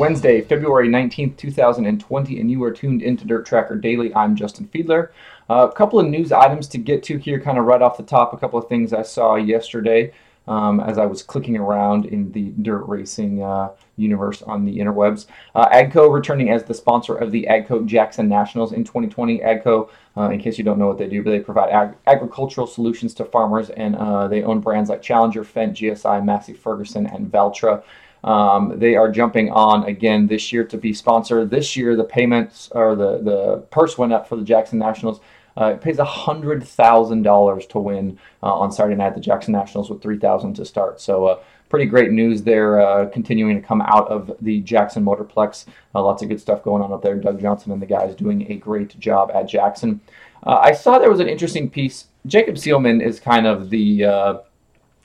Wednesday, February 19th, 2020, and you are tuned into Dirt Tracker Daily. I'm Justin Fiedler. Uh, a couple of news items to get to here, kind of right off the top. A couple of things I saw yesterday um, as I was clicking around in the dirt racing uh, universe on the interwebs. Uh, AGCO returning as the sponsor of the AGCO Jackson Nationals in 2020. AGCO, uh, in case you don't know what they do, but they provide ag- agricultural solutions to farmers, and uh, they own brands like Challenger, Fendt, GSI, Massey Ferguson, and Valtra. Um, they are jumping on again this year to be sponsored. This year, the payments or the, the purse went up for the Jackson Nationals. Uh, it pays hundred thousand dollars to win uh, on Saturday night the Jackson Nationals with three thousand to start. So, uh, pretty great news there. Uh, continuing to come out of the Jackson Motorplex. Uh, lots of good stuff going on up there. Doug Johnson and the guys doing a great job at Jackson. Uh, I saw there was an interesting piece. Jacob Seelman is kind of the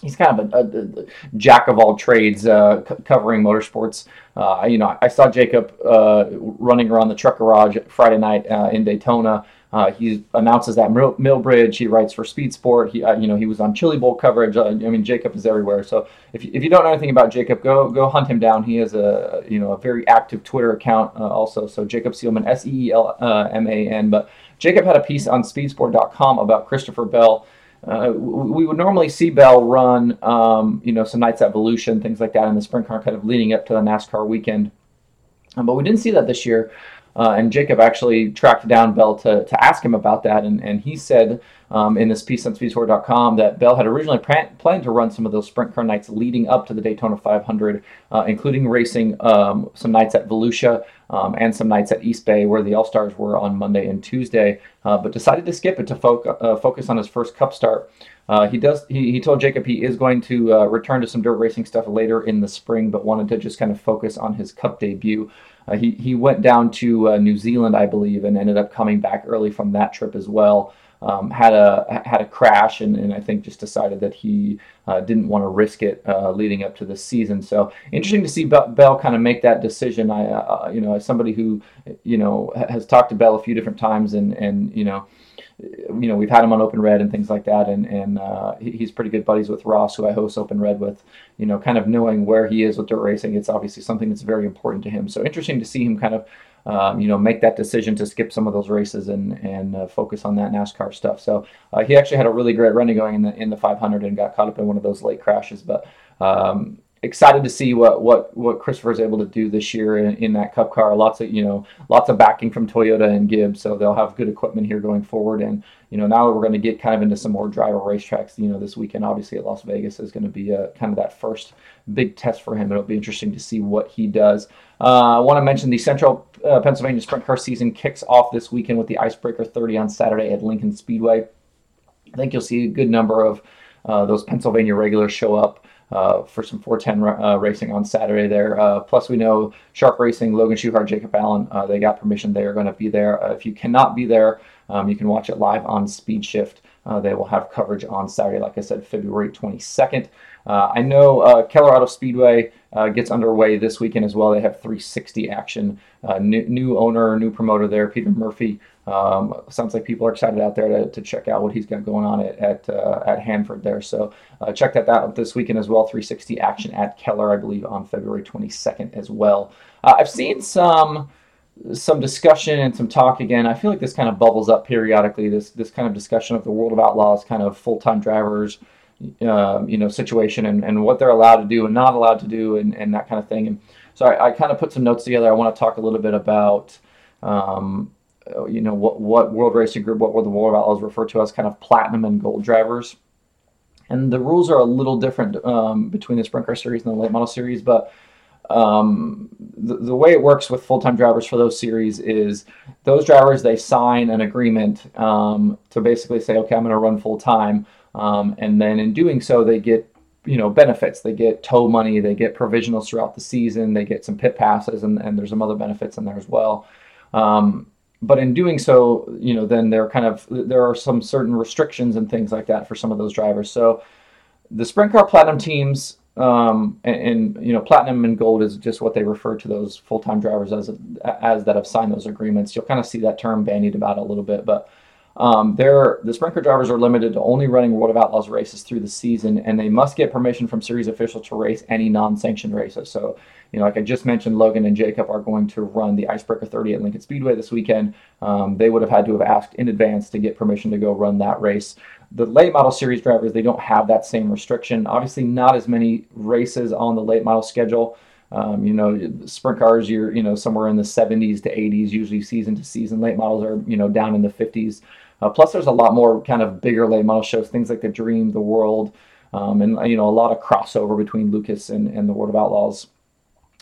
he's kind of a, a, a, jack of all trades, uh, c- covering motorsports. Uh, you know, I saw Jacob uh, running around the truck garage Friday night uh, in Daytona. Uh, he announces that Millbridge. He writes for Speed Sport. He, uh, you know, he was on Chili Bowl coverage. I mean, Jacob is everywhere. So if if you don't know anything about Jacob, go go hunt him down. He has a you know a very active Twitter account also. So Jacob Seelman, S E E L M A N. But Jacob had a piece on SpeedSport.com about Christopher Bell. Uh, we would normally see Bell run, um, you know, some Knights Evolution, things like that in the sprint car, kind of leading up to the NASCAR weekend. Um, but we didn't see that this year. Uh, and Jacob actually tracked down Bell to, to ask him about that. And, and he said um, in this piece on speedsport.com that Bell had originally plan- planned to run some of those sprint car nights leading up to the Daytona 500, uh, including racing um, some nights at Volusia um, and some nights at East Bay, where the All Stars were on Monday and Tuesday, uh, but decided to skip it to fo- uh, focus on his first Cup start. Uh, he does. He, he told Jacob he is going to uh, return to some dirt racing stuff later in the spring, but wanted to just kind of focus on his Cup debut. Uh, he he went down to uh, New Zealand, I believe, and ended up coming back early from that trip as well. Um, had a had a crash, and, and I think just decided that he uh, didn't want to risk it uh, leading up to the season. So interesting to see Bell, Bell kind of make that decision. I uh, you know as somebody who you know has talked to Bell a few different times, and and you know you know, we've had him on Open Red and things like that, and and uh, he's pretty good buddies with Ross, who I host Open Red with. You know, kind of knowing where he is with dirt racing, it's obviously something that's very important to him. So interesting to see him kind of, um, you know, make that decision to skip some of those races and and uh, focus on that NASCAR stuff. So uh, he actually had a really great running going in the in the 500 and got caught up in one of those late crashes, but. Um, excited to see what what what Christopher is able to do this year in, in, that Cup car. Lots of you know lots of backing from Toyota and Gibbs, so they'll have good equipment here going forward. And you know now that we're going to get kind of into some more driver racetracks, you know this weekend obviously at Las Vegas is going to be a, kind of that first big test for him. It'll be interesting to see what he does. Uh, I want to mention the Central uh, Pennsylvania Sprint Car season kicks off this weekend with the Icebreaker 30 on Saturday at Lincoln Speedway. I think you'll see a good number of uh, those Pennsylvania regulars show up uh, for some 410 uh, racing on Saturday there. Uh, plus, we know Shark Racing, Logan Schuchart, Jacob Allen, uh, they got permission. They are going to be there. Uh, if you cannot be there, um, you can watch it live on Speed Shift. They will have coverage on Saturday, like I said, February 22nd. I know Auto Speedway gets underway this weekend as well. They have 360 action. New, new, owner, new promoter there, Peter Murphy. Um, sounds like people are excited out there to, to check out what he's got going on at at, uh, at Hanford there. So uh, check that out this weekend as well. 360 action at Keller, I believe, on February 22nd as well. Uh, I've seen some some discussion and some talk again. I feel like this kind of bubbles up periodically. This this kind of discussion of the World of Outlaws, kind of full time drivers. Um, you know, situation and, and what they're allowed to do and not allowed to do and, and that kind of thing. And so I, I kind of put some notes together. I want to talk a little bit about um, uh, you know what what World Racing Group, what were the World Outlaws refer to as kind of platinum and gold drivers. And the rules are a little different um, between the sprint car series and the late model series, but um, the, the way it works with full-time drivers for those series is those drivers they sign an agreement um, to basically say, okay, I'm going to run full-time, um, and then in doing so, they get you know benefits. They get tow money, they get provisionals throughout the season, they get some pit passes, and, and there's some other benefits in there as well. But in doing so, you know, then there are kind of there are some certain restrictions and things like that for some of those drivers. So the sprint car platinum teams, um, and, and, you know, platinum and gold is just what they refer to those full time drivers as as that have signed those agreements. You'll kind of see that term bandied about a little bit, but Um, the sprint car drivers are limited to only running World of Outlaws races through the season, and they must get permission from series officials to race any non-sanctioned races. So, you know, like I just mentioned, Logan and Jacob are going to run the Icebreaker 30 at Lincoln Speedway this weekend. Um, they would have had to have asked in advance to get permission to go run that race. The late model series drivers, they don't have that same restriction. Obviously, not as many races on the late model schedule. Um, you know, sprint cars, you're, you know, somewhere in the 70s to 80s, usually season to season. Late models are, you know, down in the 50s. Uh, plus, there's a lot more kind of bigger late model shows, things like the Dream, the World, um, and, you know, a lot of crossover between Lucas and, and the World of Outlaws.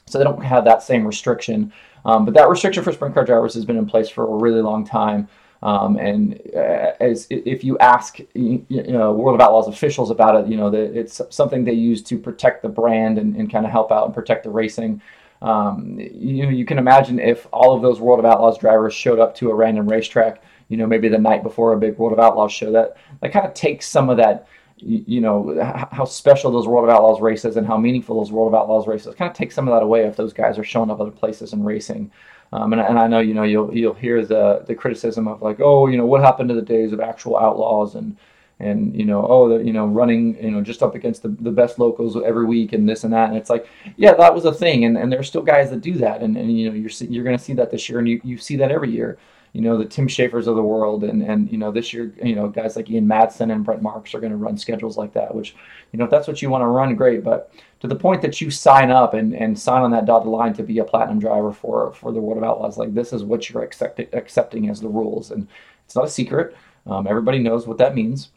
So they don't have that same restriction. Um, but that restriction for sprint car drivers has been in place for a really long time. Um, and uh, as if you ask, you, know, World of Outlaws officials about it, you know, that it's something they use to protect the brand and, and kind of help out and protect the racing. Um, you know, you can imagine if all of those World of Outlaws drivers showed up to a random racetrack, you know, maybe the night before a big World of Outlaws show, that that kind of takes some of that you know how special those World of Outlaws races and how meaningful those World of Outlaws races kind of take some of that away if those guys are showing up other places and racing. Um, and, and I know you know you'll you'll hear the the criticism of like oh you know what happened to the days of actual outlaws and and you know oh the, you know running you know just up against the, the best locals every week and this and that. And it's like yeah that was a thing. And, and there's still guys that do that. And, and you know you're you're going to see that this year. And you, you see that every year you know the Tim Shaffers of the world, and and you know this year you know guys like Ian Madsen and Brent Marks are going to run schedules like that. Which you know if that's what you want to run, great. But to the point that you sign up and, and sign on that dotted line to be a platinum driver for for the World of Outlaws, like this is what you're accepting accepting as the rules, and it's not a secret. Um, everybody knows what that means.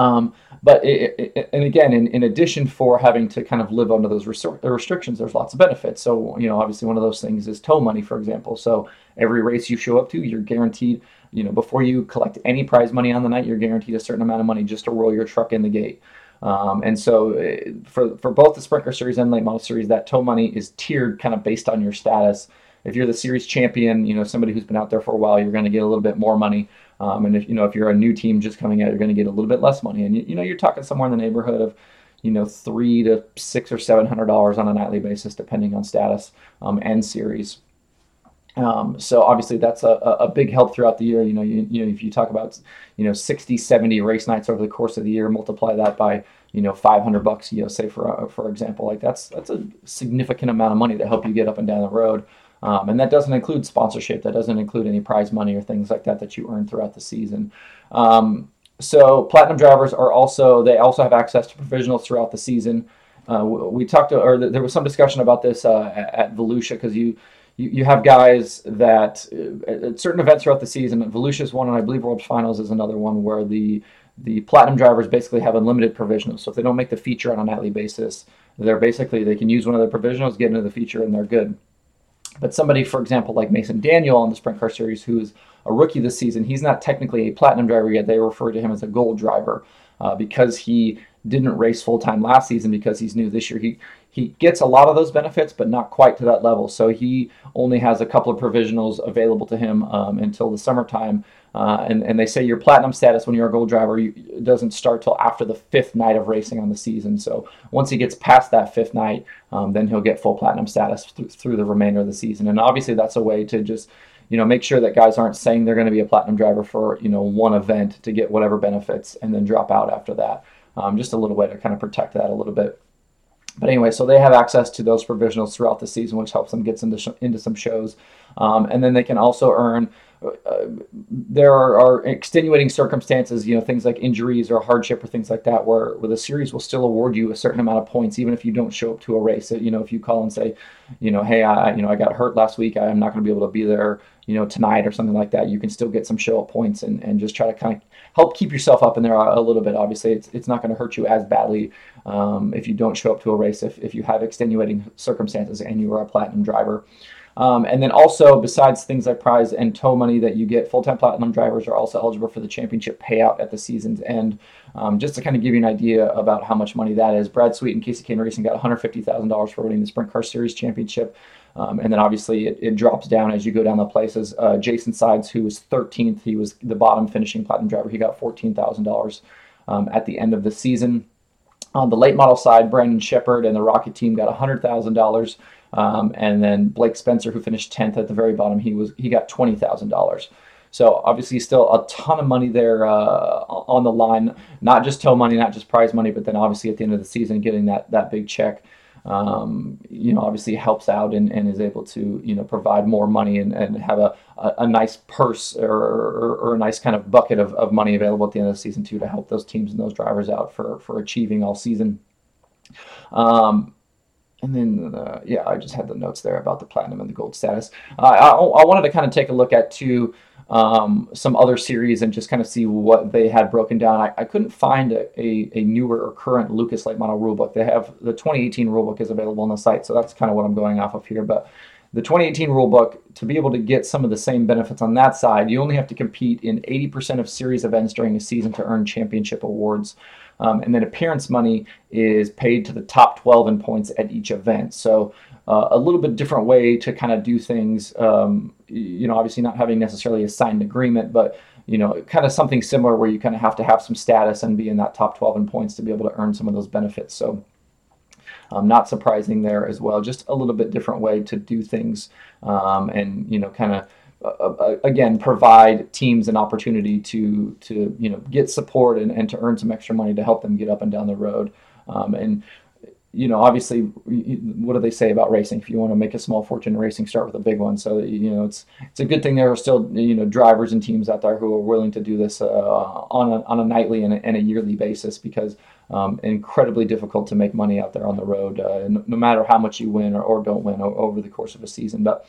Um, but it, it, and again, in, in addition for having to kind of live under those restrictions, there's lots of benefits. So you know, obviously, one of those things is tow money, for example. So every race you show up to, you're guaranteed. You know, before you collect any prize money on the night, you're guaranteed a certain amount of money just to roll your truck in the gate. Um, and so uh, for for both the Sprinter Series and Late Model Series, that tow money is tiered kind of based on your status. If you're the series champion, you know somebody who's been out there for a while, you're going to get a little bit more money. Um, and if you know if you're a new team just coming out, you're going to get a little bit less money. And you, you know you're talking somewhere in the neighborhood of you know three to six or seven hundred dollars on a nightly basis, depending on status um, and series. Um, so obviously that's a, a big help throughout the year. You know, you, you know, if you talk about, you know, 60, 70 race nights over the course of the year, multiply that by, you know, 500 bucks, you know, say for, for example, like that's, that's a significant amount of money to help you get up and down the road. Um, and that doesn't include sponsorship. That doesn't include any prize money or things like that that you earn throughout the season. Um, so platinum drivers are also, they also have access to provisionals throughout the season. Uh, we talked, to, or there was some discussion about this uh, at Volusia because you, you, have guys that uh, at certain events throughout the season, Volusia's one, and I believe World Finals is another one where the the platinum drivers basically have unlimited provisionals. So if they don't make the feature on a nightly basis, they're basically they can use one of their provisionals, get into the feature, and they're good. But somebody, for example, like Mason Daniel on the Sprint Car Series, who's a rookie this season, he's not technically a platinum driver yet. They refer to him as a gold driver uh, because he didn't race full time last season because he's new this year. He he gets a lot of those benefits, but not quite to that level. So he only has a couple of provisionals available to him um, until the summertime. Uh, and, and they say your platinum status when you're a gold driver you, doesn't start till after the fifth night of racing on the season. So once he gets past that fifth night, um, then he'll get full platinum status th- through the remainder of the season. And obviously that's a way to just you know make sure that guys aren't saying they're going to be a platinum driver for you know one event to get whatever benefits and then drop out after that. Um, just a little way to kind of protect that a little bit. But anyway, so they have access to those provisionals throughout the season, which helps them get into, sh- into some shows. Um, and then they can also earn. Uh, there are, are, extenuating circumstances, you know, things like injuries or hardship or things like that, where, where the series will still award you a certain amount of points, even if you don't show up to a race. You know, if you call and say, you know, hey, I, you know, I got hurt last week, I'm not going to be able to be there, you know, tonight or something like that, you can still get some show up points and, and just try to kind of help keep yourself up in there a, a little bit. Obviously, it's, it's not going to hurt you as badly um, if you don't show up to a race, if, if you have extenuating circumstances and you are a platinum driver. Um, and then also, besides things like prize and tow money that you get, full-time platinum drivers are also eligible for the championship payout at the season's end. Um, just to kind of give you an idea about how much money that is, Brad Sweet and Kasey Kahne Racing got $150,000 for winning the Sprint Car Series championship. Um, and then obviously it, it, drops down as you go down the places. Uh, Jason Sides, who was 13th, he was the bottom finishing platinum driver. He got $14,000 um, at the end of the season. On the late model side, Brandon Sheppard and the Rocket team got $100,000. Um, and then Blake Spencer, who finished 10th at the very bottom, he was he got $20,000. So obviously, still a ton of money there uh, on the line. Not just tow money, not just prize money, but then obviously at the end of the season, getting that that big check. Um, you know, obviously helps out and, and is able to, you know, provide more money and, and have a, a, a nice purse or, or, or, a nice kind of bucket of, of money available at the end of the season too to help those teams and those drivers out for, for achieving all season. Um, and then, uh, yeah, I just had the notes there about the platinum and the gold status. Uh, I, I wanted to kind of take a look at too um, some other series and just kind of see what they had broken down. I, I couldn't find a, a, a, newer or current Lucas Late Model rulebook. They have the 2018 rulebook is available on the site, so that's kind of what I'm going off of here. But the 2018 rulebook, to be able to get some of the same benefits on that side, you only have to compete in 80% of series events during a season to earn championship awards. Um, and then appearance money is paid to the top 12 in points at each event. So uh, a little bit different way to kind of do things. Um, you know, obviously not having necessarily a signed agreement, but you know, kind of something similar where you kind of have to have some status and be in that top 12 in points to be able to earn some of those benefits. So. Um, not surprising there as well. Just a little bit different way to do things, um, and you know, kind of uh, uh, again provide teams an opportunity to to you know get support and, and to earn some extra money to help them get up and down the road. Um, and you know obviously what do they say about racing? If you want to make a small fortune in racing start with a big one. So you know it's it's a good thing there are still you know drivers and teams out there who are willing to do this uh, on a, on a nightly and a, and a yearly basis because um, incredibly difficult to make money out there on the road uh, no, no matter how much you win or, or don't win over the course of a season. But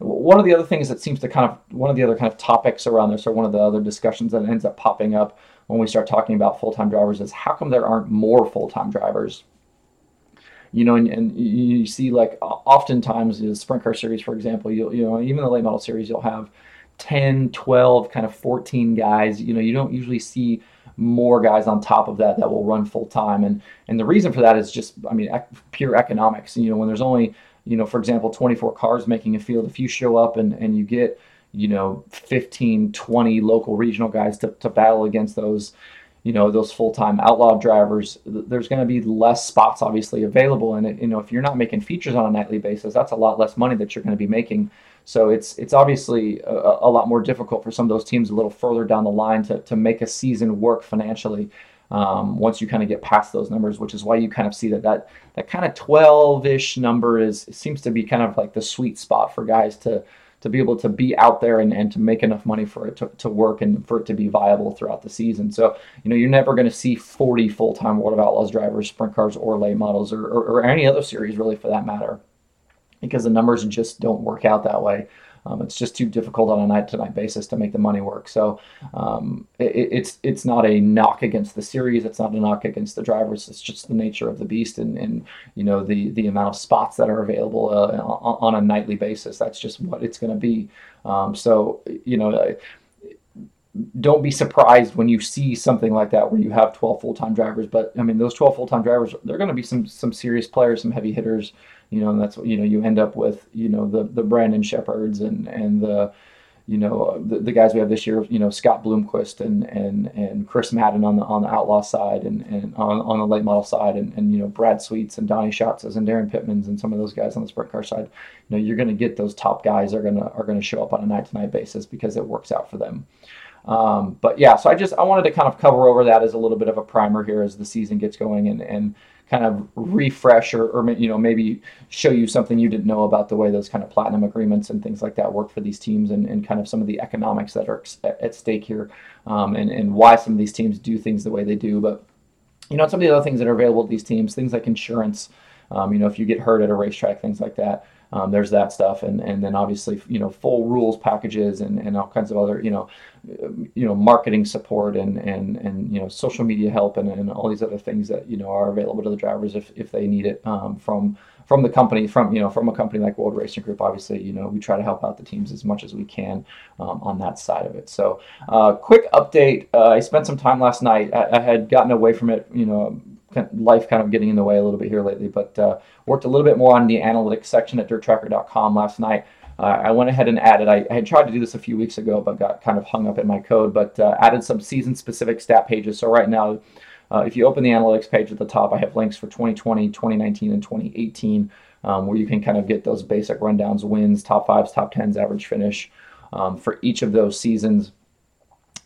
one of the other things that seems to kind of one of the other kind of topics around this, or one of the other discussions that ends up popping up when we start talking about full-time drivers, is how come there aren't more full-time drivers? You know, and, and you see like oftentimes the sprint car series, for example, you you know even the late model series, you'll have 10, 12, kind of 14 guys. You know, you don't usually see more guys on top of that that will run full time, and and the reason for that is just I mean pure economics. You know, when there's only you know, for example, 24 cars making a field, if you show up and, and you get, you know, 15, 20 local regional guys to, to battle against those, you know, those full-time outlaw drivers, there's going to be less spots obviously available. And, it, you know, if you're not making features on a nightly basis, that's a lot less money that you're going to be making. So it's it's obviously a, a, lot more difficult for some of those teams a little further down the line to, to make a season work financially um, once you kind of get past those numbers, which is why you kind of see that that, that kind of 12-ish number is seems to be kind of like the sweet spot for guys to to be able to be out there and, and to make enough money for it to, to work and for it to be viable throughout the season. So, you know, you're never going to see 40 full-time World of Outlaws drivers, sprint cars, or late models, or, or, or any other series really for that matter, because the numbers just don't work out that way. Um, it's just too difficult on a night-to-night basis to make the money work. So um, it, it's it's not a knock against the series. It's not a knock against the drivers. It's just the nature of the beast and, and you know the the amount of spots that are available uh, on a nightly basis. That's just what it's going to be. Um, so you know don't be surprised when you see something like that where you have 12 full-time drivers but i mean those 12 full-time drivers they're going to be some some serious players some heavy hitters you know and that's you know you end up with you know the the brandon sheppards and and the you know the, the guys we have this year you know scott bloomquist and and and chris madden on the on the outlaw side and and on, on the late model side and, and you know brad sweets and donnie schatzes and daryn pittmans and some of those guys on the sprint car side. You know you're going to get those top guys are going to are going to show up on a night to night basis because it works out for them um, but yeah, so I just I wanted to kind of cover over that as a little bit of a primer here as the season gets going and and kind of refresh or, or you know maybe show you something you didn't know about the way those kind of platinum agreements and things like that work for these teams and, and kind of some of the economics that are at stake here um, and, and why some of these teams do things the way they do. But you know some of the other things that are available to these teams, things like insurance. Um, you know if you get hurt at a racetrack, things like that. Um, there's that stuff, and and then obviously you know full rules packages and, and all kinds of other you know you know marketing support and and and you know social media help and, and all these other things that you know are available to the drivers if, if they need it um, from from the company from you know from a company like World Racing Group. Obviously, you know we try to help out the teams as much as we can um, on that side of it. So, uh, quick update. Uh, I spent some time last night. I, I had gotten away from it. You know life kind of getting in the way a little bit here lately, but uh, worked a little bit more on the analytics section at dirttracker.com last night. Uh, I went ahead and added, I, I, had tried to do this a few weeks ago, but got kind of hung up in my code, but uh, added some season specific stat pages. So right now, uh, if you open the analytics page at the top, I have links for 2020, 2019, and 2018, um, where you can kind of get those basic rundowns, wins, top fives, top tens, average finish, um, for each of those seasons.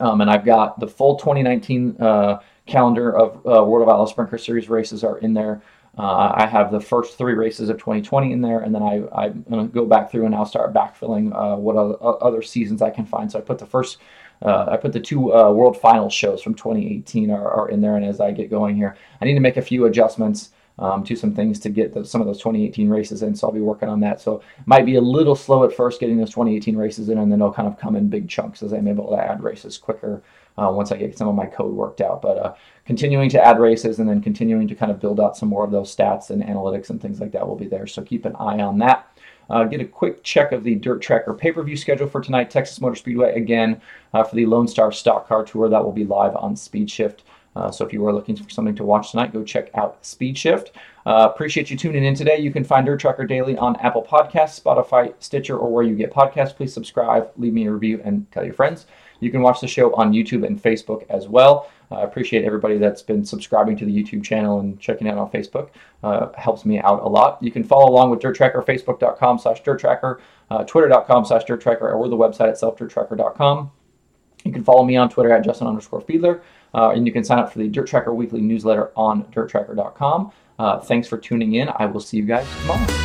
Um, and I've got the full 2019 uh, calendar of uh, World of Outlaw Sprinter Series races are in there. Uh, I have the first three races of 2020 in there, and then I, I'm going to go back through and I'll start backfilling uh, what other, other, seasons I can find. So I put the first, uh, I put the two uh, World Finals shows from 2018 are, are, in there, and as I get going here, I need to make a few adjustments um, to some things to get some of those 2018 races in. So I'll be working on that. So might be a little slow at first getting those 2018 races in, and then they'll kind of come in big chunks as I'm able to add races quicker uh, once I get some of my code worked out. But uh, continuing to add races and then continuing to kind of build out some more of those stats and analytics and things like that will be there. So keep an eye on that. Uh, get a quick check of the Dirt Tracker pay per view schedule for tonight. Texas Motor Speedway again uh, for the Lone Star Stock Car Tour. That will be live on Speed Shift. Uh, so if you are looking for something to watch tonight, go check out Speed Shift. Uh, appreciate you tuning in today. You can find Dirt Tracker Daily on Apple Podcasts, Spotify, Stitcher, or where you get podcasts. Please subscribe, leave me a review, and tell your friends. You can watch the show on YouTube and Facebook as well. I uh, appreciate everybody that's been subscribing to the YouTube channel and checking out on Facebook. Uh, helps me out a lot. You can follow along with Dirt Tracker, facebook.com slash Dirt Tracker, uh, twitter.com slash Dirt Tracker, or the website itself, dirttracker.com. You can follow me on Twitter at Justin underscore Fiedler, uh, and you can sign up for the Dirt Tracker weekly newsletter on dirttracker.com. Uh, thanks for tuning in. I will see you guys tomorrow.